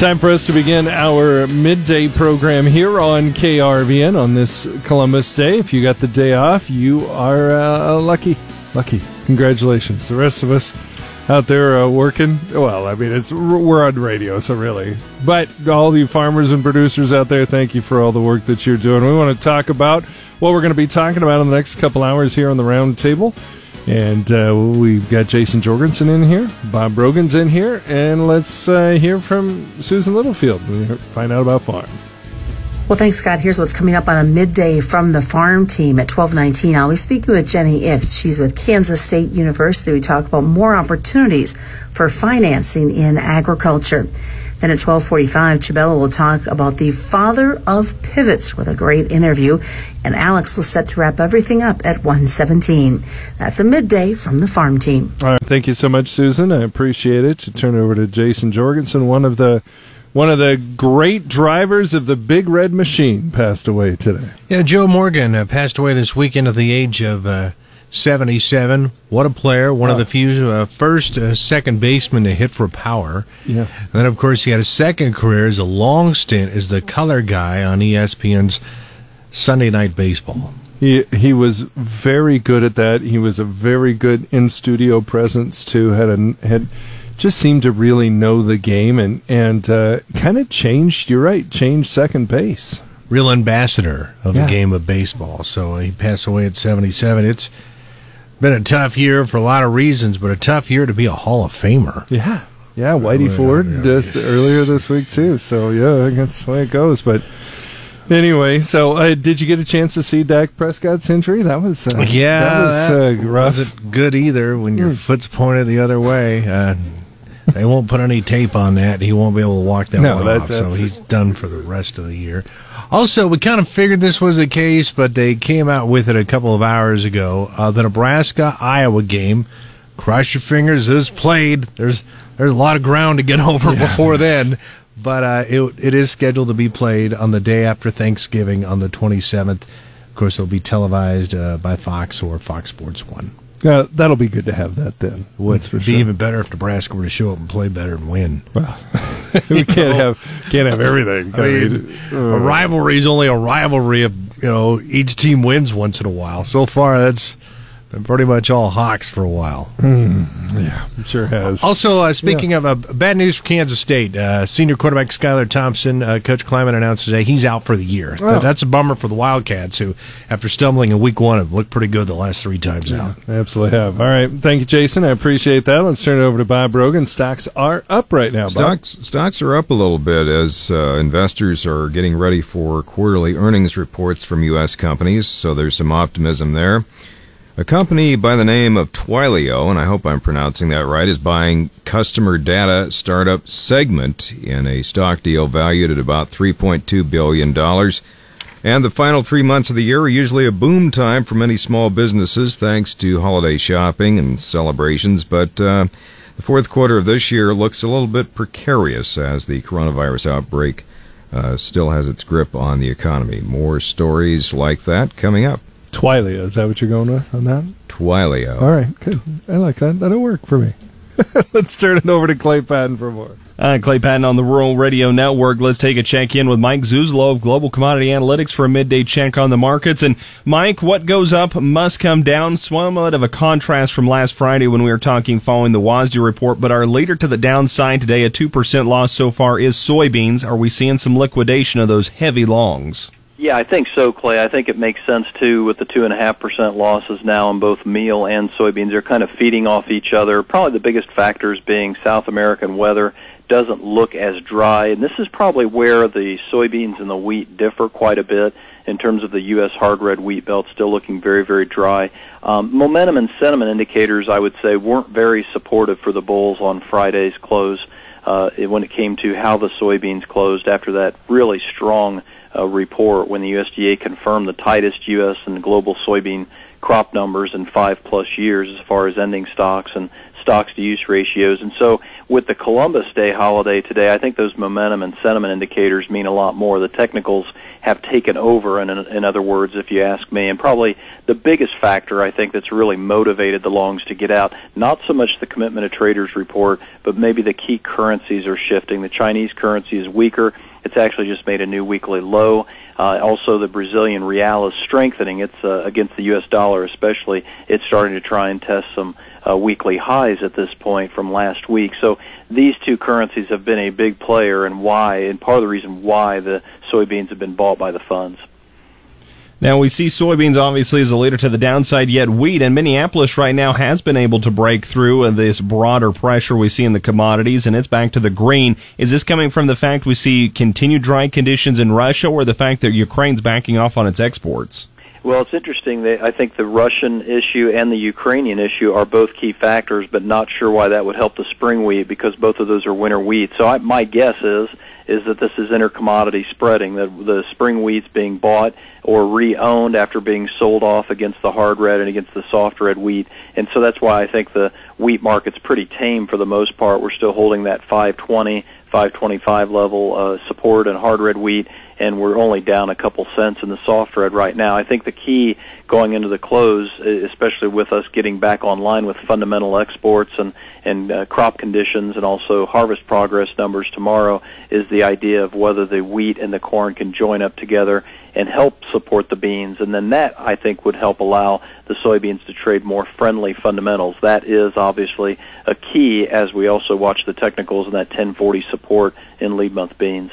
Time for us to begin our midday program here on KRVN on this Columbus Day. If you got the day off, you are uh, lucky. Lucky. Congratulations. The rest of us out there uh, working, well, I mean, it's we're on radio, so really. But all you farmers and producers out there, thank you for all the work that you're doing. We want to talk about what we're going to be talking about in the next couple hours here on the round table. And uh, we've got Jason Jorgensen in here, Bob Brogan's in here, and let's uh, hear from Susan Littlefield and find out about farm. Well, thanks, Scott. Here's what's coming up on a midday from the farm team at 1219. I'll be speaking with Jenny Ifft. She's with Kansas State University. We talk about more opportunities for financing in agriculture. Then at 1245, Chabela will talk about the father of pivots with a great interview. And Alex will set to wrap everything up at 117. That's a midday from the farm team. All right. Thank you so much, Susan. I appreciate it. To turn it over to Jason Jorgensen, one of the one of the great drivers of the Big Red Machine passed away today. Yeah, Joe Morgan uh, passed away this weekend at the age of uh, 77. What a player. One oh. of the few uh, first uh, second baseman to hit for power. Yeah. And then, of course, he had a second career as a long stint as the color guy on ESPN's Sunday Night Baseball. He, he was very good at that. He was a very good in studio presence too. Had a had just seemed to really know the game and and uh, kind of changed. You're right, changed second base. Real ambassador of yeah. the game of baseball. So he passed away at 77. It's been a tough year for a lot of reasons, but a tough year to be a Hall of Famer. Yeah. Yeah, Whitey oh, Ford yeah, just earlier this week too. So yeah, that's the way it goes. But anyway, so uh, did you get a chance to see Dak Prescott's injury? That was uh, yeah, that was uh, rough. Wasn't good either when your mm. foot's pointed the other way. Uh, they won't put any tape on that. He won't be able to walk that no, one that, off. So he's done for the rest of the year. Also, we kind of figured this was the case, but they came out with it a couple of hours ago. Uh, the Nebraska Iowa game. Cross your fingers. Is played. There's there's a lot of ground to get over yeah, before then, but uh, it it is scheduled to be played on the day after Thanksgiving on the 27th. Of course, it'll be televised uh, by Fox or Fox Sports One. Uh, that'll be good to have that then. It would be sure. even better if Nebraska were to show up and play better and win. Well, we can't know? have can't have everything. I mean, uh, a rivalry is only a rivalry if you know each team wins once in a while. So far, that's been pretty much all Hawks for a while. Mm, yeah, sure has. Also, uh, speaking yeah. of uh, bad news for Kansas State, uh, senior quarterback Skylar Thompson, uh, Coach Klieman announced today he's out for the year. Oh. That, that's a bummer for the Wildcats, who, after stumbling in Week One, have looked pretty good the last three times yeah, out. Absolutely have. All right, thank you, Jason. I appreciate that. Let's turn it over to Bob Brogan. Stocks are up right now. Bob. Stocks stocks are up a little bit as uh, investors are getting ready for quarterly earnings reports from U.S. companies. So there's some optimism there. A company by the name of Twilio, and I hope I'm pronouncing that right, is buying customer data startup Segment in a stock deal valued at about $3.2 billion. And the final three months of the year are usually a boom time for many small businesses thanks to holiday shopping and celebrations, but uh, the fourth quarter of this year looks a little bit precarious as the coronavirus outbreak uh, still has its grip on the economy. More stories like that coming up. Twilio, is that what you're going with on that? Twilio. All right, good. I like that. That'll work for me. Let's turn it over to Clay Patton for more. Uh, Clay Patton on the Rural Radio Network. Let's take a check in with Mike Zuzolo of Global Commodity Analytics for a midday check on the markets. And Mike, what goes up must come down. Somewhat of a contrast from last Friday when we were talking following the WASDE report. But our leader to the downside today, a 2% loss so far, is soybeans. Are we seeing some liquidation of those heavy longs? Yeah, I think so, Clay. I think it makes sense too with the two and a half percent losses now on both meal and soybeans. They're kind of feeding off each other. Probably the biggest factors being South American weather doesn't look as dry, and this is probably where the soybeans and the wheat differ quite a bit in terms of the U.S. hard red wheat belt still looking very, very dry. Um, momentum and sentiment indicators, I would say, weren't very supportive for the bulls on Friday's close uh, when it came to how the soybeans closed after that really strong uh, report when the USDA confirmed the tightest U.S. and global soybean crop numbers in five plus years as far as ending stocks and stocks to use ratios. And so with the Columbus Day holiday today, I think those momentum and sentiment indicators mean a lot more. The technicals have taken over, in, in other words, if you ask me. And probably the biggest factor, I think, that's really motivated the longs to get out, not so much the commitment of traders report, but maybe the key currencies are shifting. The Chinese currency is weaker. It's actually just made a new weekly low. Uh, also, the Brazilian real is strengthening. It's uh, against the U.S. dollar, especially. It's starting to try and test some uh, weekly highs at this point from last week. So these two currencies have been a big player, and why, and part of the reason why the soybeans have been bought by the funds. Now we see soybeans obviously as a leader to the downside, yet wheat and Minneapolis right now has been able to break through uh, this broader pressure we see in the commodities, and it's back to the green. Is this coming from the fact we see continued dry conditions in Russia, or the fact that Ukraine's backing off on its exports? Well, it's interesting. That I think the Russian issue and the Ukrainian issue are both key factors, but not sure why that would help the spring wheat because both of those are winter wheat. So I, my guess is is that this is intercommodity spreading. That the spring wheat's being bought or re-owned after being sold off against the hard red and against the soft red wheat, and so that's why I think the wheat market's pretty tame for the most part. We're still holding that 520, 525 level uh, support in hard red wheat and we're only down a couple cents in the soft red right now. I think the key going into the close, especially with us getting back online with fundamental exports and and uh, crop conditions and also harvest progress numbers tomorrow, is the idea of whether the wheat and the corn can join up together and help support the beans, and then that I think would help allow the soybeans to trade more friendly fundamentals. That is obviously a key as we also watch the technicals and that 1040 support in lead month beans.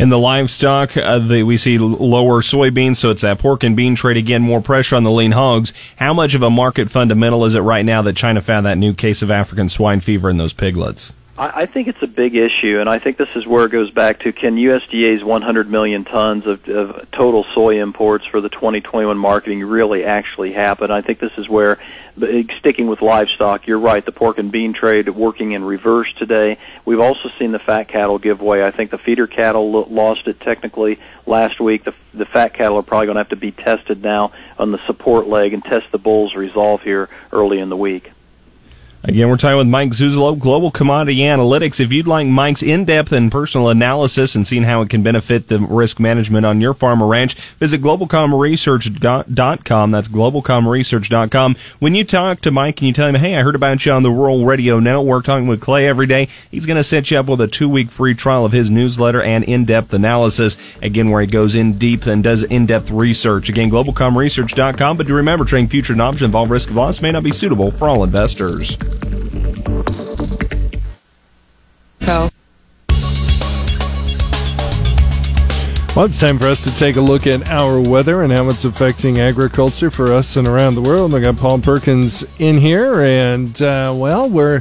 In the livestock, uh, the, we see lower soybeans, so it's that pork and bean trade again, more pressure on the lean hogs. How much of a market fundamental is it right now that China found that new case of African swine fever in those piglets? I, I think it's a big issue, and I think this is where it goes back to can USDA's 100 million tons of, of total soy imports for the 2021 marketing really actually happen? I think this is where, sticking with livestock, you're right, the pork and bean trade working in reverse today. We've also seen the fat cattle give way. I think the feeder cattle lost it technically last week. The, the fat cattle are probably going to have to be tested now on the support leg and test the bulls resolve here early in the week. Again, we're talking with Mike Zuzolo, Global Commodity Analytics. If you'd like Mike's in-depth and personal analysis and seeing how it can benefit the risk management on your farm or ranch, visit globalcomresearch.com. That's globalcomresearch.com. When you talk to Mike and you tell him, hey, I heard about you on the Rural Radio Network talking with Clay every day, he's going to set you up with a two-week free trial of his newsletter and in-depth analysis. Again, where he goes in deep and does in-depth research. Again, globalcomresearch.com. But do remember, trading future and options involve risk of loss may not be suitable for all investors. Well, it's time for us to take a look at our weather and how it's affecting agriculture for us and around the world. I got Paul Perkins in here, and uh, well, we're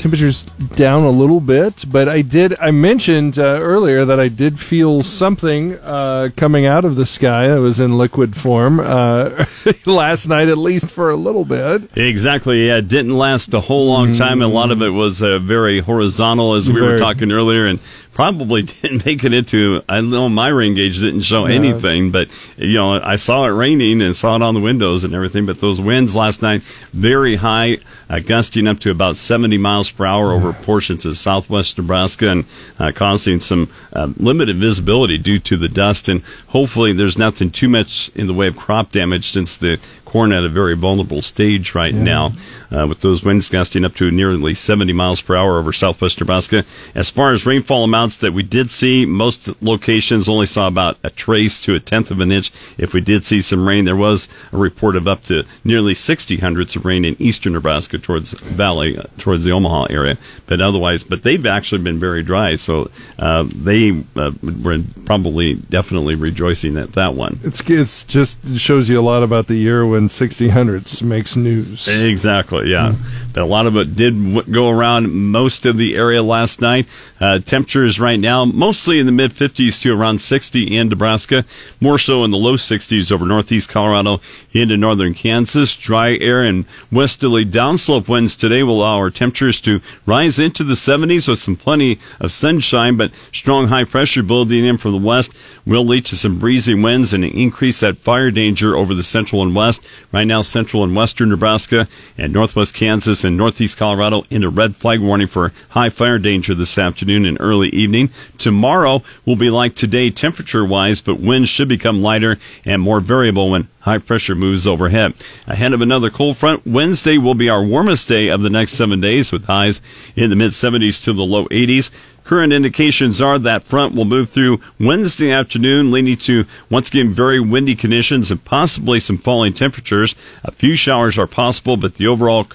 temperatures down a little bit, but I did. I mentioned uh, earlier that I did feel something uh, coming out of the sky that was in liquid form uh, last night, at least for a little bit. Exactly. Yeah, it didn't last a whole long time. And a lot of it was uh, very horizontal, as we very, were talking earlier, and probably didn't make it into. I know my rain gauge didn't show anything, but you know I saw it raining and saw it on the windows and everything. But those winds last night very high, uh, gusting up to about 70 miles per hour over portions of southwest Nebraska and uh, causing some uh, limited visibility due to the dust. And hopefully there's nothing too much in the way of crop damage since the corn at a very vulnerable stage right yeah. now, uh, with those winds gusting up to nearly 70 miles per hour over southwest Nebraska. As far as rainfall amounts that we did see, most locations only saw about a trace to a tenth of an inch. If we did see some rain, there was a report of up to nearly 60 hundredths of rain in eastern Nebraska towards Valley, uh, towards the Omaha area. But otherwise, but they've actually been very dry, so uh, they uh, were probably definitely rejoicing at that one. It's it's just shows you a lot about the year when 60 hundredths makes news. Exactly, yeah. Mm. but a lot of it did w- go around most of the area last night. Uh, temperatures right now mostly in the mid 50s to around 60 in Nebraska, more so in the low 60s over northeast Colorado into northern Kansas. Dry air and westerly downslope winds today will allow our temperatures to rise into the 70s with some plenty of sunshine, but strong high pressure building in from the west will lead to some breezy winds and increase that fire danger over the central and west. Right now, central and western Nebraska and northwest Kansas and northeast Colorado in a red flag warning for high fire danger this afternoon and early evening. Tomorrow will be like today temperature wise, but winds should become lighter and more variable when high pressure moves overhead. Ahead of another cold front, Wednesday will be our warmest day of the next seven days with highs in the mid 70s to the low 80s. Current indications are that front will move through Wednesday afternoon, leading to once again very windy conditions and possibly some falling temperatures. A few showers are possible, but the overall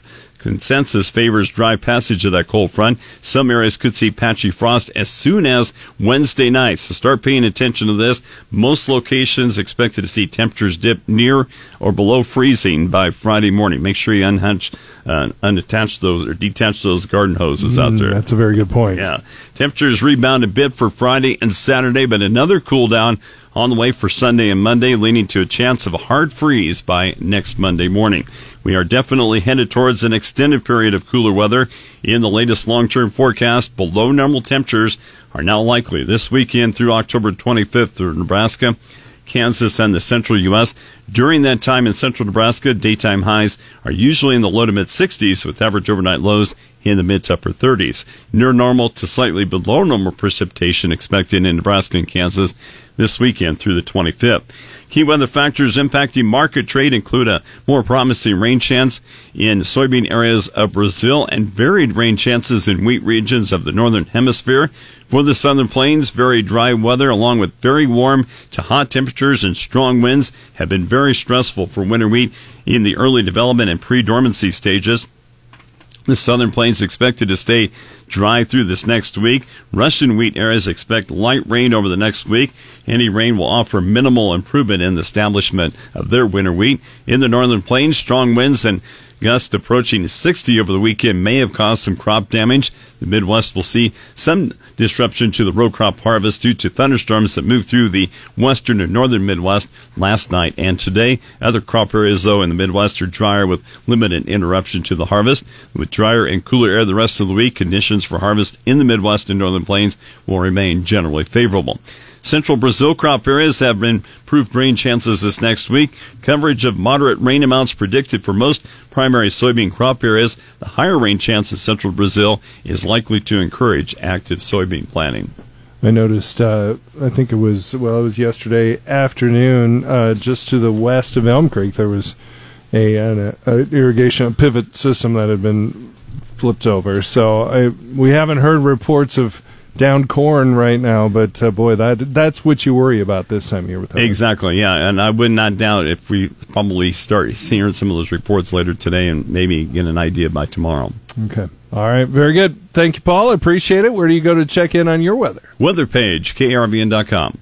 consensus favors dry passage of that cold front. Some areas could see patchy frost as soon as Wednesday night. So start paying attention to this. Most locations expected to see temperatures dip near or below freezing by Friday morning. Make sure you unhatch, uh, unattach those or detach those garden hoses out Mm, there. That's a very good point. Yeah. Temperatures rebound a bit for Friday and Saturday, but another cool down on the way for Sunday and Monday, leading to a chance of a hard freeze by next Monday morning. We are definitely headed towards an extended period of cooler weather. In the latest long term forecast, below normal temperatures are now likely this weekend through October 25th through Nebraska. Kansas and the central U.S. During that time in central Nebraska, daytime highs are usually in the low to mid 60s with average overnight lows in the mid to upper 30s. Near normal to slightly below normal precipitation expected in Nebraska and Kansas this weekend through the 25th. Key weather factors impacting market trade include a more promising rain chance in soybean areas of Brazil and varied rain chances in wheat regions of the northern hemisphere. For the southern plains, very dry weather along with very warm to hot temperatures and strong winds have been very stressful for winter wheat in the early development and pre-dormancy stages. The southern plains expected to stay dry through this next week. Russian wheat areas expect light rain over the next week. Any rain will offer minimal improvement in the establishment of their winter wheat. In the northern plains, strong winds and gusts approaching 60 over the weekend may have caused some crop damage. The Midwest will see some disruption to the row crop harvest due to thunderstorms that moved through the western and northern Midwest last night and today. Other crop areas, though, in the Midwest are drier with limited interruption to the harvest. With drier and cooler air the rest of the week, conditions for harvest in the Midwest and northern plains will remain generally favorable. Central Brazil crop areas have improved rain chances this next week. Coverage of moderate rain amounts predicted for most primary soybean crop areas. The higher rain chance in central Brazil is likely to encourage active soybean planting. I noticed, uh, I think it was, well, it was yesterday afternoon, uh, just to the west of Elm Creek, there was a, an a irrigation pivot system that had been flipped over. So I, we haven't heard reports of down corn right now, but uh, boy, that that's what you worry about this time of year with. Exactly, yeah, and I would not doubt if we probably start seeing some of those reports later today and maybe get an idea by tomorrow. Okay. All right. Very good. Thank you, Paul. I appreciate it. Where do you go to check in on your weather? Weather page, krvn.com.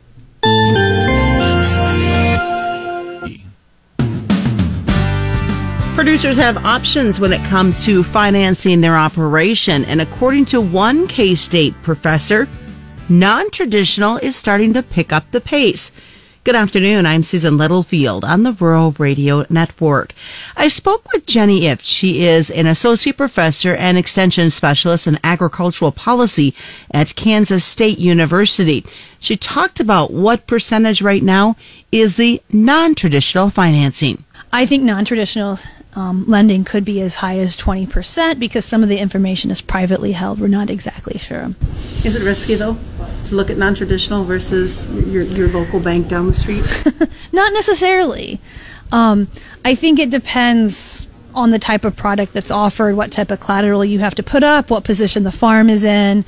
Producers have options when it comes to financing their operation, and according to one K State professor, non traditional is starting to pick up the pace. Good afternoon. I'm Susan Littlefield on the Rural Radio Network. I spoke with Jenny Ifft. She is an associate professor and extension specialist in agricultural policy at Kansas State University. She talked about what percentage right now is the non-traditional financing. I think non-traditional um, lending could be as high as 20% because some of the information is privately held. We're not exactly sure. Is it risky though to look at non-traditional versus your, your local bank down the street? Not necessarily. Um, I think it depends on the type of product that's offered, what type of collateral you have to put up, what position the farm is in.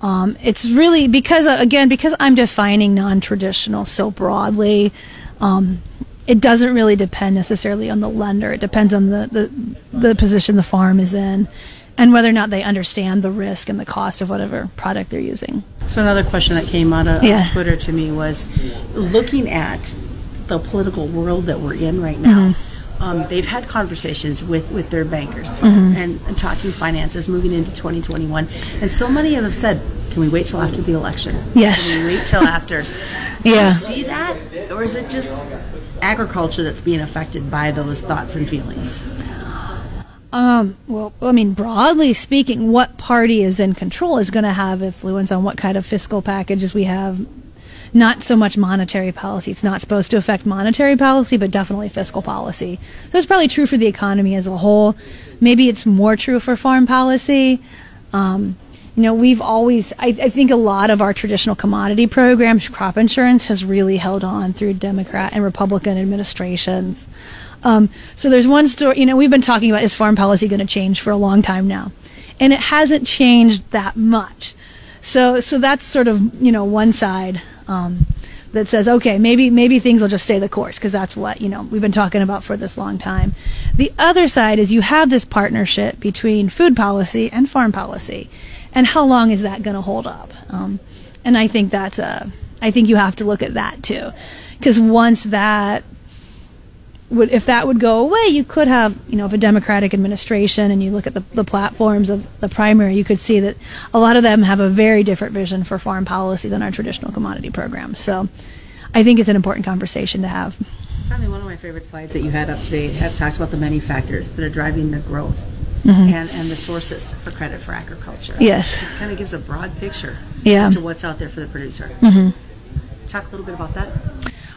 Um, it's really because, again, because I'm defining non-traditional so broadly. Um, it doesn't really depend necessarily on the lender. It depends on the, the, the position the farm is in and whether or not they understand the risk and the cost of whatever product they're using. So another question that came out of Yeah. Twitter to me was looking at the political world that we're in right now. um, they've had conversations with, with their bankers mm-hmm. and, and, talking finances moving into 2021. And so many of them have said, can we wait till after the election? Yes. Can we wait till after? Do yeah. you see that? Or is it just agriculture that's being affected by those thoughts and feelings? Um, well, I mean, broadly speaking, what party is in control is going to have influence on what kind of fiscal packages we have. Not so much monetary policy. It's not supposed to affect monetary policy, but definitely fiscal policy. So it's probably true for the economy as a whole. Maybe it's more true for foreign policy. Um, you know, we've always, I, I, think a lot of our traditional commodity programs, crop insurance, has really held on through Democrat and Republican administrations. Um, so there's one story, you know, we've been talking about is foreign policy going to change for a long time now, and it hasn't changed that much. So, so that's sort of you know one side um, that says, okay, maybe maybe things will just stay the course because that's what you know we've been talking about for this long time. The other side is you have this partnership between food policy and foreign policy, and how long is that going to hold up? Um, and I think that's a, I think you have to look at that too, because once that would if that would go away, you could have you know if a Democratic administration and you look at the, the platforms of the primary, you could see that a lot of them have a very different vision for foreign policy than our traditional commodity programs. So, I think it's an important conversation to have. Probably one of my favorite slides that you had up today have talked about the many factors that are driving the growth mm-hmm. and, and the sources for credit for agriculture. Yes, it kind of gives a broad picture yeah. as to what's out there for the producer. Mm-hmm. Talk a little bit about that.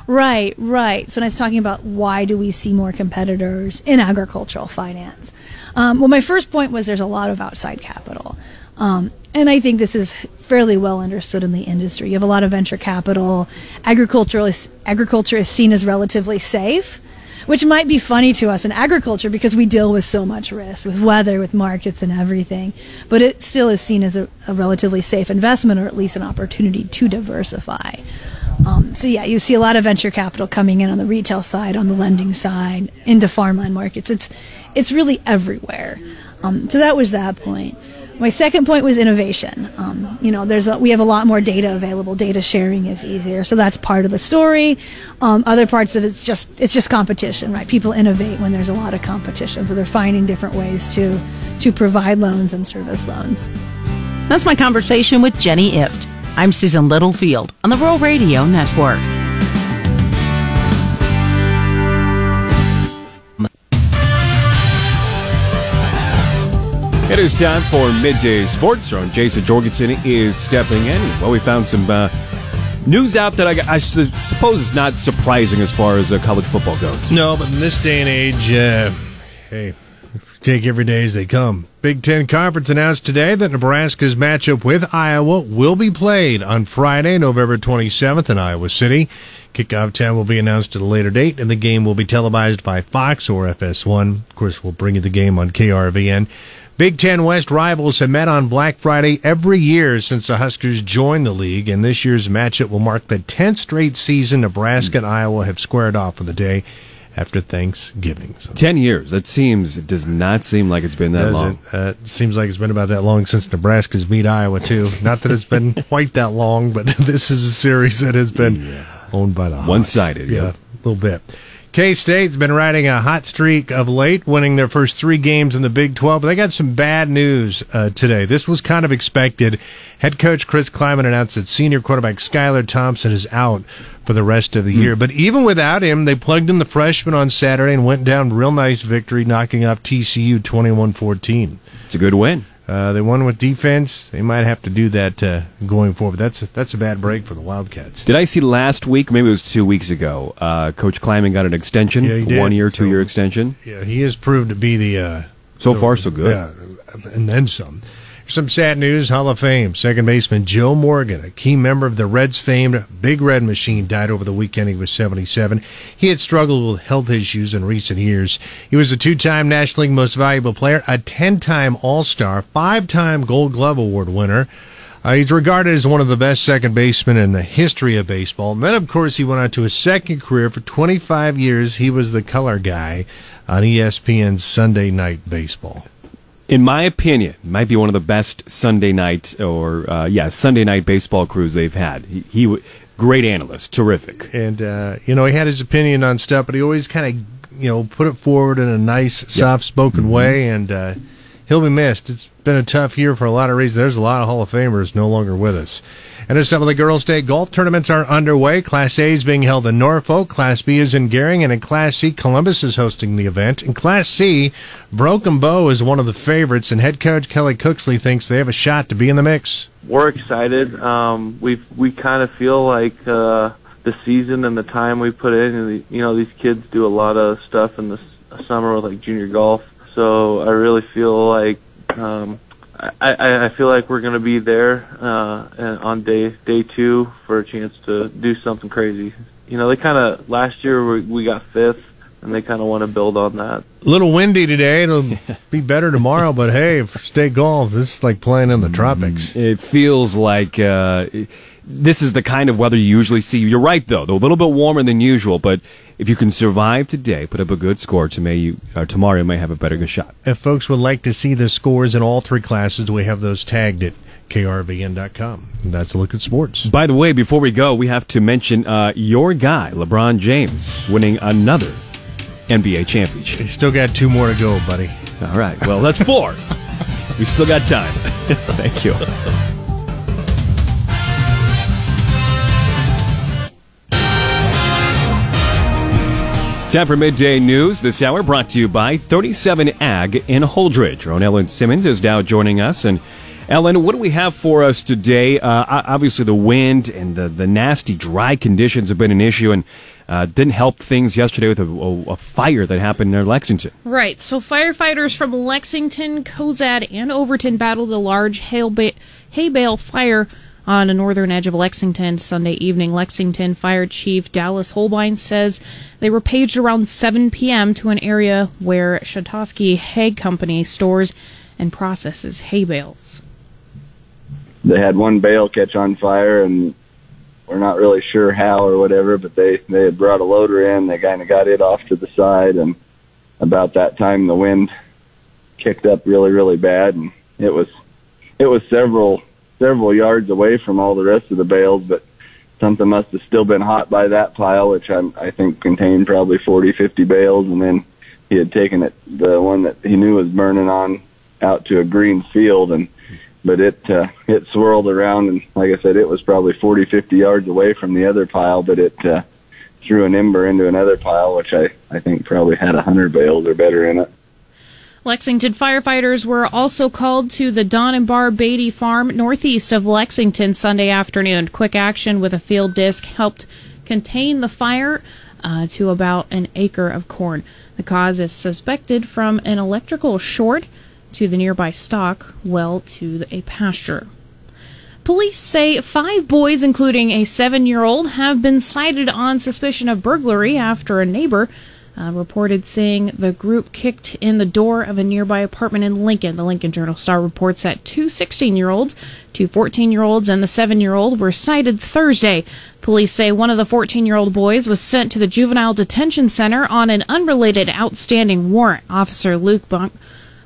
Right, right. So when I was talking about why do we see more competitors in agricultural finance, um, well, my first point was there's a lot of outside capital. Um, and I think this is fairly well understood in the industry. You have a lot of venture capital. Agriculture is, agriculture is seen as relatively safe, which might be funny to us in agriculture because we deal with so much risk with weather, with markets, and everything. But it still is seen as a, a relatively safe investment or at least an opportunity to diversify. Um, so yeah, you see a lot of venture capital coming in on the retail side, on the lending side, into farmland markets. It's it's really everywhere. Um, so that was that point. My second point was innovation. Um, you know, there's a, we have a lot more data available. Data sharing is easier, so that's part of the story. Um, other parts of it's just it's just competition, right? People innovate when there's a lot of competition, so they're finding different ways to to provide loans and service loans. That's my conversation with Jenny Ifft. I'm Susan Littlefield on the Rural Radio Network. It is time for midday sports. On Jason Jorgensen is stepping in. Well, we found some uh, news out that I, I su- suppose is not surprising as far as uh, college football goes. No, but in this day and age, uh, hey, take every day as they come. Big Ten Conference announced today that Nebraska's matchup with Iowa will be played on Friday, November 27th in Iowa City. Kickoff time will be announced at a later date, and the game will be televised by Fox or FS1. Of course, we'll bring you the game on KRVN. Big Ten West rivals have met on Black Friday every year since the Huskers joined the league, and this year's matchup will mark the 10th straight season Nebraska and Iowa have squared off for the day after Thanksgiving. So Ten years. That seems. It does not seem like it's been that long. It uh, seems like it's been about that long since Nebraska's beat Iowa too. Not that it's been quite that long, but this is a series that has been yeah. owned by the one sided. Yeah, a little bit. K State's been riding a hot streak of late, winning their first three games in the Big 12. But they got some bad news uh, today. This was kind of expected. Head coach Chris Klieman announced that senior quarterback Skylar Thompson is out for the rest of the mm. year. But even without him, they plugged in the freshman on Saturday and went down real nice victory, knocking off TCU 21 14. It's a good win. Uh, they won with defense. They might have to do that uh, going forward. That's a, that's a bad break for the Wildcats. Did I see last week? Maybe it was two weeks ago. Uh, Coach Klieman got an extension. Yeah, he did. One year, two so, year extension. Yeah, he has proved to be the. Uh, so the, far, so good. Yeah, and then some. Some sad news Hall of Fame. Second baseman Joe Morgan, a key member of the Reds famed Big Red Machine, died over the weekend. He was 77. He had struggled with health issues in recent years. He was a two time National League Most Valuable Player, a 10 time All Star, five time Gold Glove Award winner. Uh, he's regarded as one of the best second basemen in the history of baseball. And then, of course, he went on to his second career. For 25 years, he was the color guy on ESPN's Sunday Night Baseball in my opinion, might be one of the best Sunday night or uh, yeah Sunday night baseball crews they've had. He, he great analyst, terrific. And uh, you know he had his opinion on stuff, but he always kind of you know, put it forward in a nice, soft-spoken mm-hmm. way, and uh, he'll be missed. It's been a tough year for a lot of reasons. There's a lot of Hall of Famers no longer with us. And as some of the girls' state golf tournaments are underway, Class A is being held in Norfolk, Class B is in Gering, and in Class C, Columbus is hosting the event. In Class C, Broken Bow is one of the favorites, and head coach Kelly Cooksley thinks they have a shot to be in the mix. We're excited. Um, we we kind of feel like uh, the season and the time we put in. You know, these kids do a lot of stuff in the summer with like junior golf. So I really feel like um, I, I feel like we're going to be there uh, on day day two for a chance to do something crazy. You know, they kind of last year we, we got fifth, and they kind of want to build on that. A little windy today. It'll be better tomorrow, but hey, for state golf, this is like playing in the tropics. It feels like. Uh, this is the kind of weather you usually see. You're right, though. They're a little bit warmer than usual, but if you can survive today, put up a good score, to may you, uh, tomorrow you may have a better good shot. If folks would like to see the scores in all three classes, we have those tagged at krvn.com. That's a look at sports. By the way, before we go, we have to mention uh, your guy, LeBron James, winning another NBA championship. He's still got two more to go, buddy. All right. Well, that's four. we still got time. Thank you. Time for midday news this hour brought to you by 37 Ag in Holdrege. Our own Ellen Simmons is now joining us. And Ellen, what do we have for us today? Uh, obviously, the wind and the, the nasty dry conditions have been an issue and uh, didn't help things yesterday with a, a, a, fire that happened near Lexington. Right. So, firefighters from Lexington, Cozad, and Overton battled a large ba- hay bale fire on the northern edge of Lexington Sunday evening. Lexington Fire Chief Dallas Holbein says they were paged around 7 p.m. to an area where Shatosky Hay Company stores and processes hay bales. They had one bale catch on fire, and we're not really sure how or whatever, but they they had brought a loader in. They kind of got it off to the side, and about that time the wind kicked up really really bad, and it was it was several several yards away from all the rest of the bales, but something must have still been hot by that pile, which I, I think contained probably 40, 50 bales. And then he had taken it, the one that he knew was burning on, out to a green field, and but it uh, it swirled around, and like I said, it was probably 40, 50 yards away from the other pile, but it uh, threw an ember into another pile, which I I think probably had a hundred bales or better in it. Lexington firefighters were also called to the Don and Bar Beatty farm northeast of Lexington Sunday afternoon. Quick action with a field disc helped contain the fire uh, to about an acre of corn. The cause is suspected from an electrical short to the nearby stock well to a pasture. Police say five boys, including a seven year old, have been cited on suspicion of burglary after a neighbor uh, reported seeing the group kicked in the door of a nearby apartment in Lincoln. The Lincoln Journal Star reports that two 16 year olds, two 14 year olds, and the 7 year old were cited Thursday. Police say one of the 14 year old boys was sent to the Juvenile Detention Center on an unrelated outstanding warrant. Officer Luke Bon-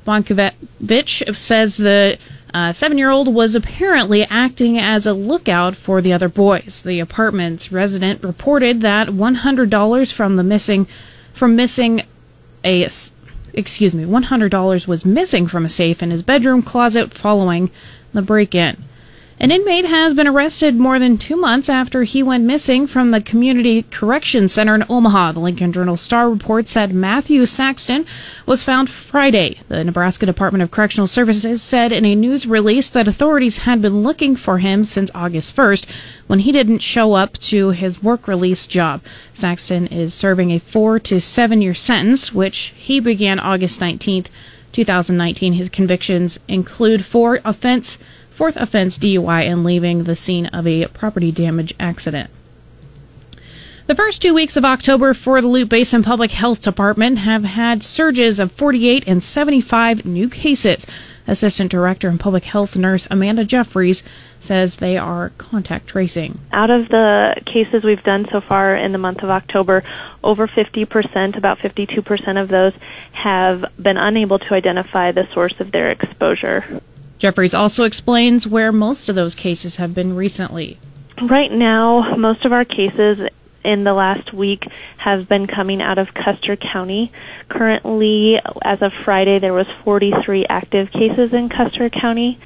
Bonkiewicz says the uh, seven year old was apparently acting as a lookout for the other boys. The apartment's resident reported that $100 from the missing from missing a excuse me, $100 was missing from a safe in his bedroom closet following the break-in. An inmate has been arrested more than two months after he went missing from the Community Correction Center in Omaha. The Lincoln Journal Star report said Matthew Saxton was found Friday. The Nebraska Department of Correctional Services said in a news release that authorities had been looking for him since August 1st when he didn't show up to his work release job. Saxton is serving a four to seven year sentence, which he began August 19th, 2019. His convictions include four offense Fourth offense DUI and leaving the scene of a property damage accident. The first two weeks of October for the Loup Basin Public Health Department have had surges of 48 and 75 new cases. Assistant Director and Public Health Nurse Amanda Jeffries says they are contact tracing. Out of the cases we've done so far in the month of October, over 50%, about 52% of those have been unable to identify the source of their exposure. Jeffries also explains where most of those cases have been recently. Right now, most of our cases in the last week have been coming out of Custer County. Currently, as of Friday, there was 43 active cases in Custer County.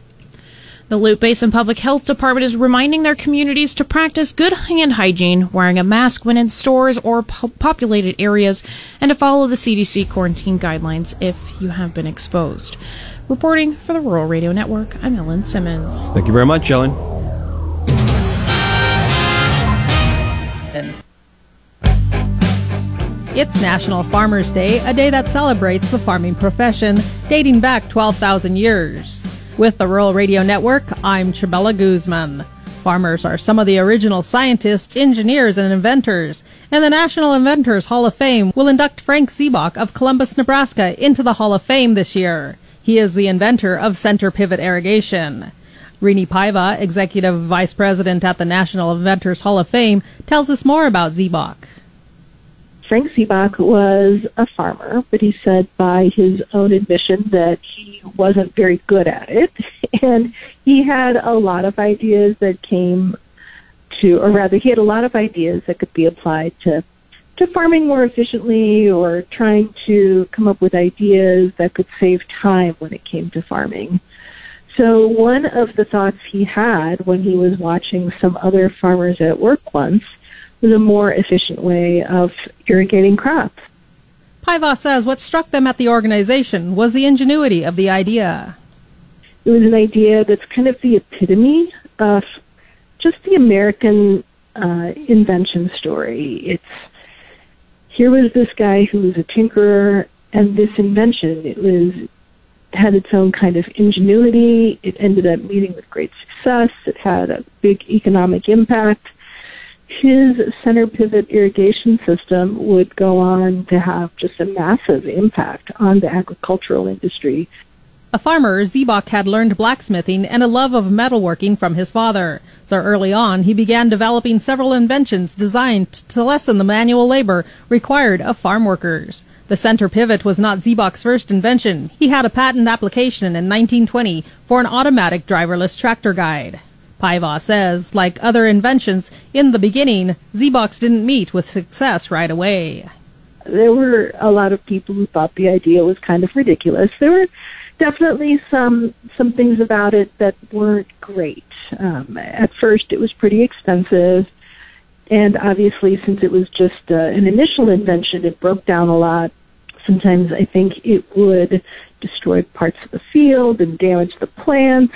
The Loup Basin Public Health Department is reminding their communities to practice good hand hygiene, wearing a mask when in stores or po- populated areas, and to follow the CDC quarantine guidelines if you have been exposed. Reporting for the Rural Radio Network, I'm Ellen Simmons. Thank you very much, Ellen. It's National Farmers Day, a day that celebrates the farming profession dating back 12,000 years. With the Rural Radio Network, I'm Chabela Guzman. Farmers are some of the original scientists, engineers, and inventors, and the National Inventors Hall of Fame will induct Frank Zybach of Columbus, Nebraska into the Hall of Fame this year. He is the inventor of center pivot irrigation. Rini Paiva, Executive Vice President at the National Inventors Hall of Fame, tells us more about Zybach. Frank Zybach was a farmer, but he said by his own admission that he wasn't very good at it. And he had a lot of ideas that came to, or rather, he had a lot of ideas that could be applied to, to farming more efficiently or trying to come up with ideas that could save time when it came to farming. So one of the thoughts he had when he was watching some other farmers at work once was a more efficient way of irrigating crops. Paiva says what struck them at the organization was the ingenuity of the idea. It was an idea that's kind of the epitome of just the American uh, invention story. It's here was this guy who was a tinkerer, and this invention it was had its own kind of ingenuity. It ended up meeting with great success. It had a big economic impact his center pivot irrigation system would go on to have just a massive impact on the agricultural industry. A farmer, Zybach had learned blacksmithing and a love of metalworking from his father. So early on, he began developing several inventions designed to lessen the manual labor required of farm workers. The center pivot was not Zybach's first invention. He had a patent application in 1920 for an automatic driverless tractor guide. Paiva says, like other inventions, in the beginning, Zybach's didn't meet with success right away. There were a lot of people who thought the idea was kind of ridiculous. There were definitely some some things about it that weren't great. Um, at first, it was pretty expensive, and obviously, since it was just uh, an initial invention, it broke down a lot. Sometimes I think it would destroy parts of the field and damage the plants.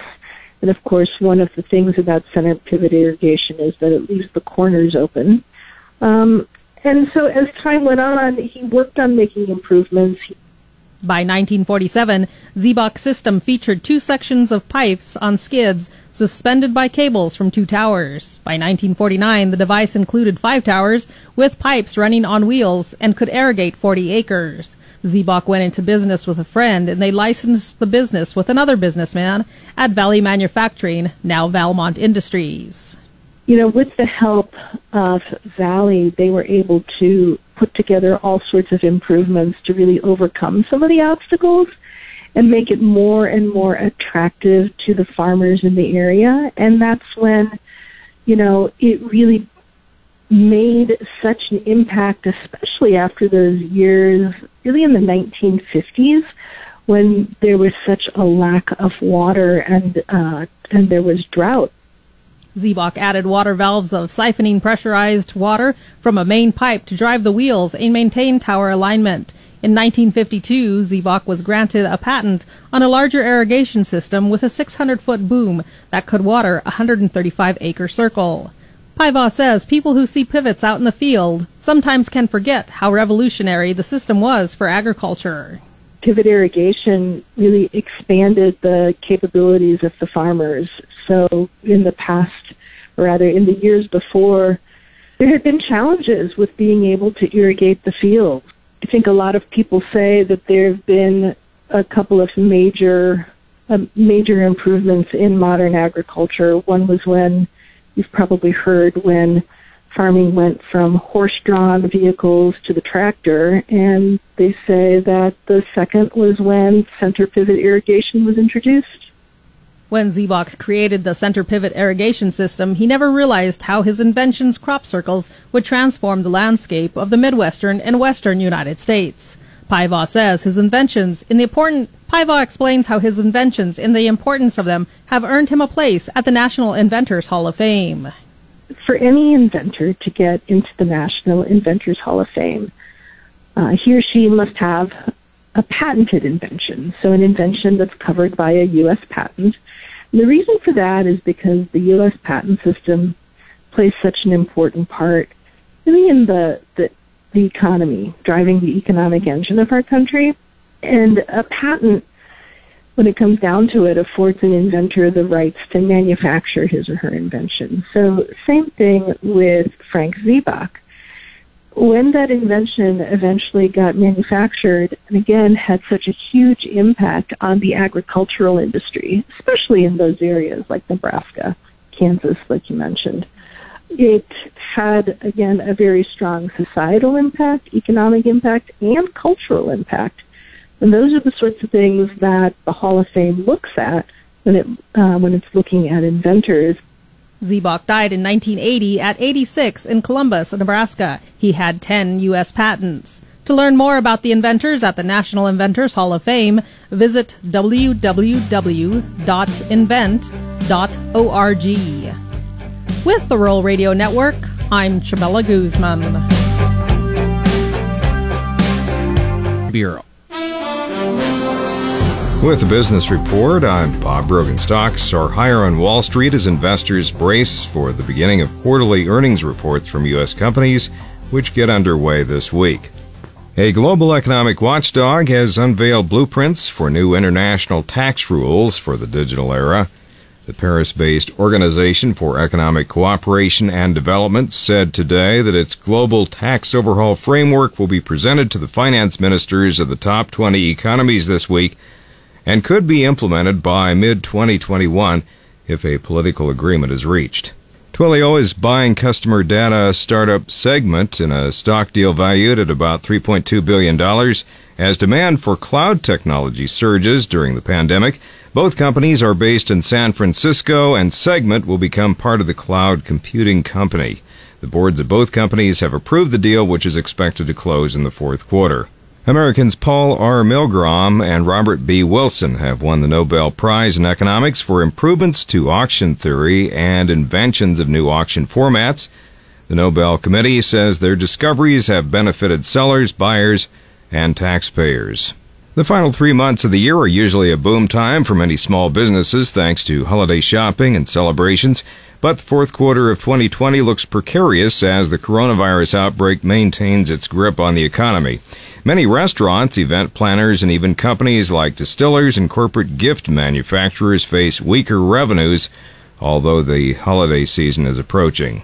And of course, one of the things about center pivot irrigation is that it leaves the corners open. Um, and so as time went on, he worked on making improvements. By 1947, Zybach's system featured two sections of pipes on skids suspended by cables from two towers. By 1949, the device included five towers with pipes running on wheels and could irrigate 40 acres. Zybach went into business with a friend and they licensed the business with another businessman at Valley Manufacturing, now Valmont Industries. You know, with the help of Valley, they were able to put together all sorts of improvements to really overcome some of the obstacles and make it more and more attractive to the farmers in the area. And that's when, you know, it really made such an impact, especially after those years, really in the 1950s, when there was such a lack of water and uh, and there was drought. Zybach added water valves of siphoning pressurized water from a main pipe to drive the wheels and maintain tower alignment. In 1952, Zybach was granted a patent on a larger irrigation system with a 600 foot boom that could water a 135 acre circle. Paiva says people who see pivots out in the field sometimes can forget how revolutionary the system was for agriculture. Pivot irrigation really expanded the capabilities of the farmers. So in the past, or rather in the years before, there had been challenges with being able to irrigate the field. I think a lot of people say that there have been a couple of major uh, major improvements in modern agriculture. One was when You've probably heard when farming went from horse-drawn vehicles to the tractor, and they say that the second was when center pivot irrigation was introduced. When Zybach created the center pivot irrigation system, he never realized how his invention's crop circles would transform the landscape of the Midwestern and Western United States. Paiva says his inventions in the important Paiva explains how his inventions and the importance of them have earned him a place at the National Inventors Hall of Fame. For any inventor to get into the National Inventors Hall of Fame, uh, he or she must have a patented invention, so an invention that's covered by a U.S. patent. And the reason for that is because the U.S. patent system plays such an important part really in the, the, the economy, driving the economic engine of our country. And a patent, when it comes down to it, affords an inventor the rights to manufacture his or her invention. So same thing with Frank Zybach when that invention eventually got manufactured and again had such a huge impact on the agricultural industry, especially in those areas like Nebraska, Kansas, like you mentioned, it had again a very strong societal impact, economic impact, and cultural impact. And those are the sorts of things that the Hall of Fame looks at when it uh, when it's looking at inventors Zybach died in 1980 at 86 in Columbus, Nebraska. He had 10 U.S. patents. To learn more about the inventors at the National Inventors Hall of Fame, visit www.invent.org. With the Rural Radio Network, I'm Chabella Guzman. Bureau. With the business report, I'm Bob Brogan. Stocks are higher on Wall Street as investors brace for the beginning of quarterly earnings reports from U.S. companies, which get underway this week. A global economic watchdog has unveiled blueprints for new international tax rules for the digital era. The Paris based Organization for Economic Cooperation and Development said today that its global tax overhaul framework will be presented to the finance ministers of the top 20 economies this week and could be implemented by mid 2021 if a political agreement is reached. Twilio is buying customer data startup Segment in a stock deal valued at about $3.2 billion as demand for cloud technology surges during the pandemic. Both companies are based in San Francisco, and Segment will become part of the cloud computing company. The boards of both companies have approved the deal, which is expected to close in the fourth quarter. Americans Paul R. Milgrom and Robert B. Wilson have won the Nobel Prize in Economics for improvements to auction theory and inventions of new auction formats. The Nobel Committee says their discoveries have benefited sellers, buyers, and taxpayers. The final three months of the year are usually a boom time for many small businesses thanks to holiday shopping and celebrations, but the fourth quarter of 2020 looks precarious as the coronavirus outbreak maintains its grip on the economy. Many restaurants, event planners, and even companies like distillers and corporate gift manufacturers face weaker revenues, although the holiday season is approaching.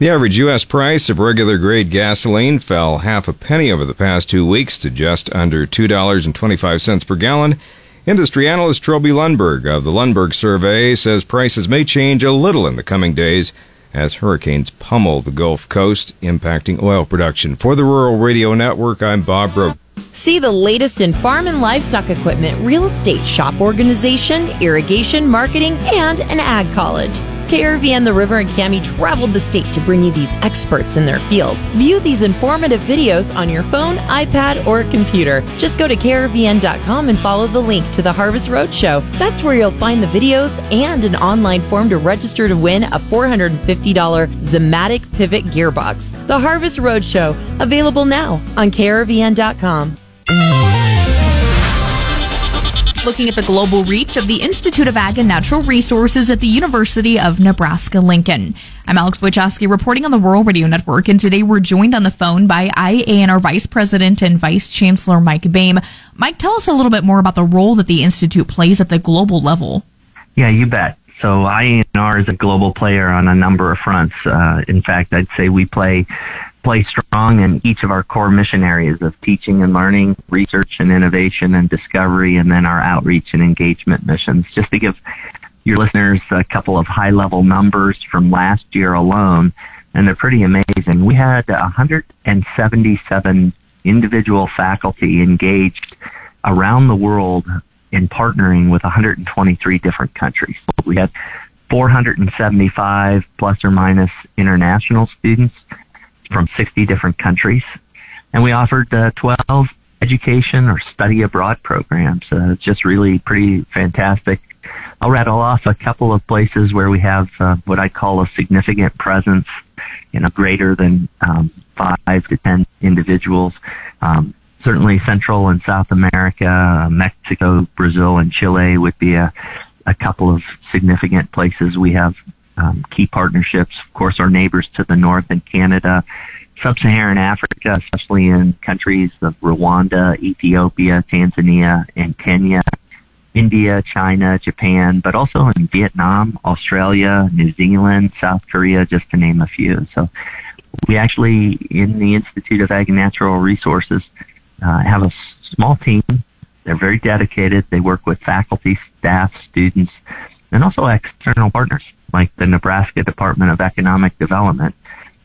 The average U.S. price of regular grade gasoline fell half a penny over the past two weeks to just under $2.25 per gallon. Industry analyst Trilby Lundberg of the Lundberg Survey says prices may change a little in the coming days as hurricanes pummel the Gulf Coast, impacting oil production. For the Rural Radio Network, I'm Bob Brogan. See the latest in farm and livestock equipment, real estate, shop organization, irrigation, marketing, and an ag college. KRVN The River and Cami traveled the state to bring you these experts in their field. View these informative videos on your phone, iPad, or computer. Just go to KRVN.com and follow the link to the Harvest Roadshow. That's where you'll find the videos and an online form to register to win a $450 Zimmatic Pivot Gearbox. The Harvest Roadshow, available now on KRVN.com looking at the global reach of the Institute of Ag and Natural Resources at the University of Nebraska Lincoln. I'm Alex Wojcicki reporting on the Rural Radio Network, and today we're joined on the phone by IANR Vice President and Vice Chancellor Mike Boehm. Mike, tell us a little bit more about the role that the Institute plays at the global level. Yeah, you bet. So IANR is a global player on a number of fronts. Uh, in fact, I'd say we play play strong in each of our core mission areas of teaching and learning, research and innovation and discovery, and then our outreach and engagement missions. Just to give your listeners a couple of high level numbers from last year alone, and they're pretty amazing. We had 177 individual faculty engaged around the world in partnering with 123 different countries. We had 475 plus or minus international students from 60 different countries. And we offered uh, 12 education or study abroad programs. Uh, it's just really pretty fantastic. I'll rattle off a couple of places where we have uh, what I call a significant presence, you know, greater than um, five to ten individuals. Um, certainly Central and South America, uh, Mexico, Brazil, and Chile would be a, a couple of significant places. We have um, key partnerships, of course, our neighbors to the north in Canada, Sub-Saharan Africa, especially in countries of Rwanda, Ethiopia, Tanzania, and Kenya, India, China, Japan, but also in Vietnam, Australia, New Zealand, South Korea, just to name a few. So we actually, in the Institute of Ag and Natural Resources, uh, have a small team. They're very dedicated. They work with faculty, staff, students, and also external partners like the Nebraska Department of Economic Development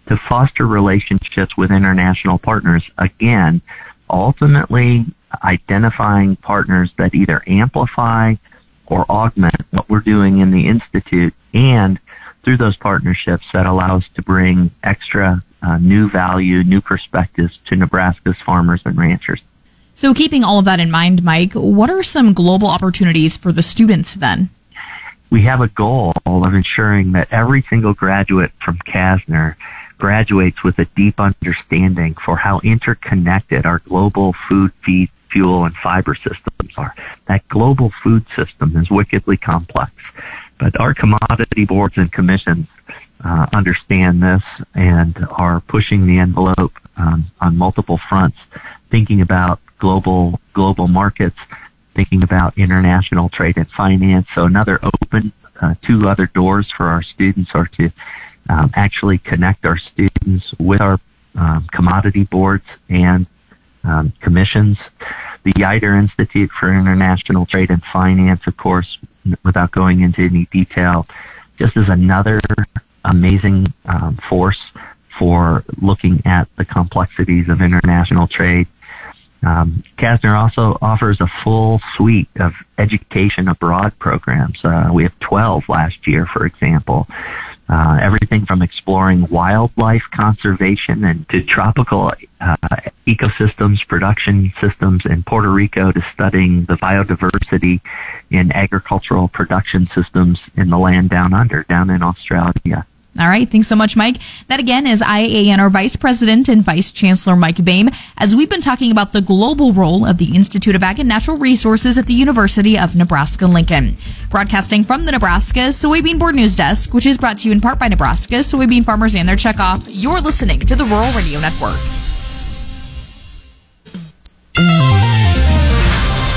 to foster relationships with international partners. Again, ultimately identifying partners that either amplify or augment what we're doing in the Institute and through those partnerships that allow us to bring extra uh, new value, new perspectives to Nebraska's farmers and ranchers. So, keeping all of that in mind, Mike, what are some global opportunities for the students then? We have a goal of ensuring that every single graduate from CASNR graduates with a deep understanding for how interconnected our global food, feed, fuel, and fiber systems are. That global food system is wickedly complex, but our commodity boards and commissions uh, understand this and are pushing the envelope um, on multiple fronts, thinking about global global markets, thinking about international trade and finance. So another open uh, two other doors for our students are to um, actually connect our students with our um, commodity boards and um, commissions. The Yeutter Institute for International Trade and Finance, of course, without going into any detail, just is another amazing um, force for looking at the complexities of international trade. Um, CASNR also offers a full suite of education abroad programs. Uh, we have 12 last year, for example, uh, everything from exploring wildlife conservation and to tropical uh, ecosystems, production systems in Puerto Rico to studying the biodiversity in agricultural production systems in the land down under, down in Australia. All right. Thanks so much, Mike. That again is IANR Vice President and Vice Chancellor Mike Boehm, as we've been talking about the global role of the Institute of Ag and Natural Resources at the University of Nebraska Lincoln. Broadcasting from the Nebraska Soybean Board News Desk, which is brought to you in part by Nebraska soybean farmers and their checkoff, you're listening to the Rural Radio Network.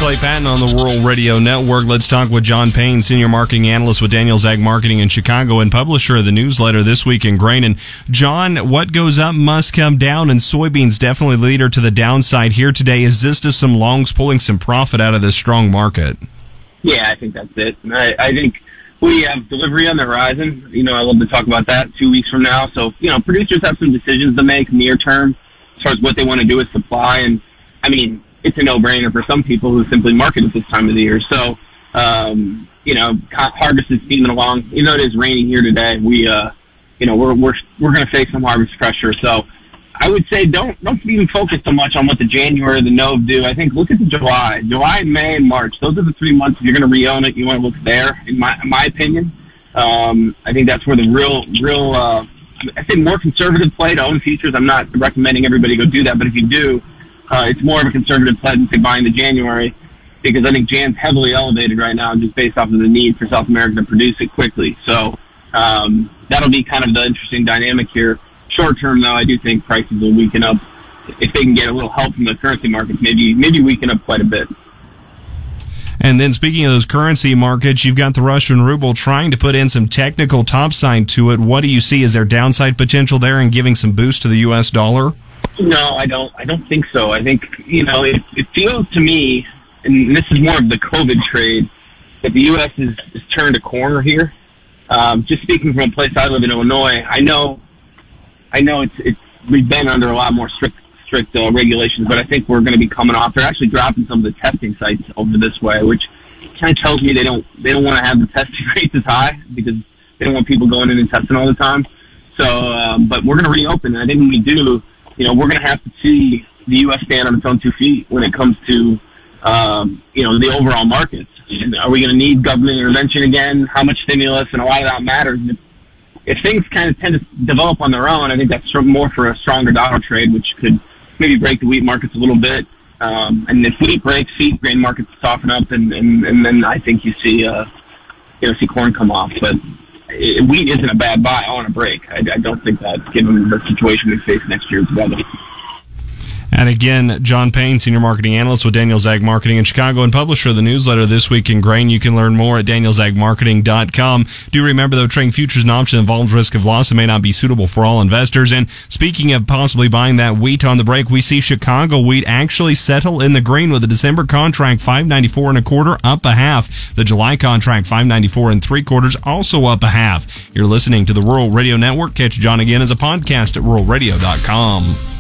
Clay Patton on the Rural Radio Network. Let's talk with John Payne, Senior Marketing Analyst with Daniels Ag Marketing in Chicago and publisher of the newsletter This Week in Grain. And John, what goes up must come down, and soybeans definitely leader to the downside here today. Is this just some longs pulling some profit out of this strong market? Yeah, I think that's it. I, I think we have delivery on the horizon. You know, I love to talk about that two weeks from now. So, you know, producers have some decisions to make near term as far as what they want to do with supply. And, I mean, it's a no-brainer for some people who simply market at this time of the year. So, um, you know, harvest is steaming along. Even though it is raining here today, we, uh, you know, we're we're we're going to face some harvest pressure. So, I would say don't don't even focus so much on what the January or the Nove do. I think look at the July, July, May, and March. Those are the three months. If you're going to re-own it, you want to look there. In my in my opinion, um, I think that's where the real real. Uh, I think more conservative play to own futures. I'm not recommending everybody go do that, but if you do, uh, it's more of a conservative than say buying the January because I think Jan's heavily elevated right now just based off of the need for South America to produce it quickly. So um, that'll be kind of the interesting dynamic here. Short term, though, I do think prices will weaken up if they can get a little help from the currency markets. Maybe maybe weaken up quite a bit. And then speaking of those currency markets, you've got the Russian ruble trying to put in some technical topside to it. What do you see? Is there downside potential there and giving some boost to the U.S. dollar? No, I don't. I don't think so. I think you know it, it feels to me, and this is more of the COVID trade, that the U.S. has, has turned a corner here. Um, just speaking from a place I live in Illinois, I know, I know it's it's we've been under a lot more strict strict uh, regulations, but I think we're going to be coming off. They're actually dropping some of the testing sites over this way, which kind of tells me they don't they don't want to have the testing rates as high because they don't want people going in and testing all the time. So, um, but we're going to reopen, and I think we do, you know, we're going to have to see the U.S. stand on its own two feet when it comes to, um, you know, the overall markets. Are we going to need government intervention again? How much stimulus? And a lot of that matters. If, if things kind of tend to develop on their own, I think that's more for a stronger dollar trade, which could maybe break the wheat markets a little bit. Um, and if wheat breaks, feed grain markets soften up, and, and, and then I think you see, uh, you know, see corn come off. But wheat isn't a bad buy on a break. I, I don't think that, given the situation we face next year, is weather. And again, John Payne, Senior Marketing Analyst with Daniels Ag Marketing in Chicago and publisher of the newsletter This Week in Grain. You can learn more at danielsagmarketing.com. Do remember, though, trading futures and options involves risk of loss and may not be suitable for all investors. And speaking of possibly buying that wheat on the break, we see Chicago wheat actually settle in the green with the December contract 594 and a quarter, up a half. The July contract 594 and three quarters, also up a half. You're listening to the Rural Radio Network. Catch John again as a podcast at ruralradio.com.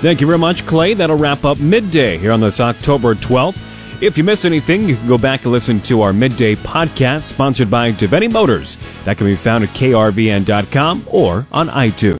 Thank you very much, Clay. That'll wrap up midday here on this October 12th. If you missed anything, you can go back and listen to our midday podcast sponsored by Devetti Motors. That can be found at krvn.com or on iTunes.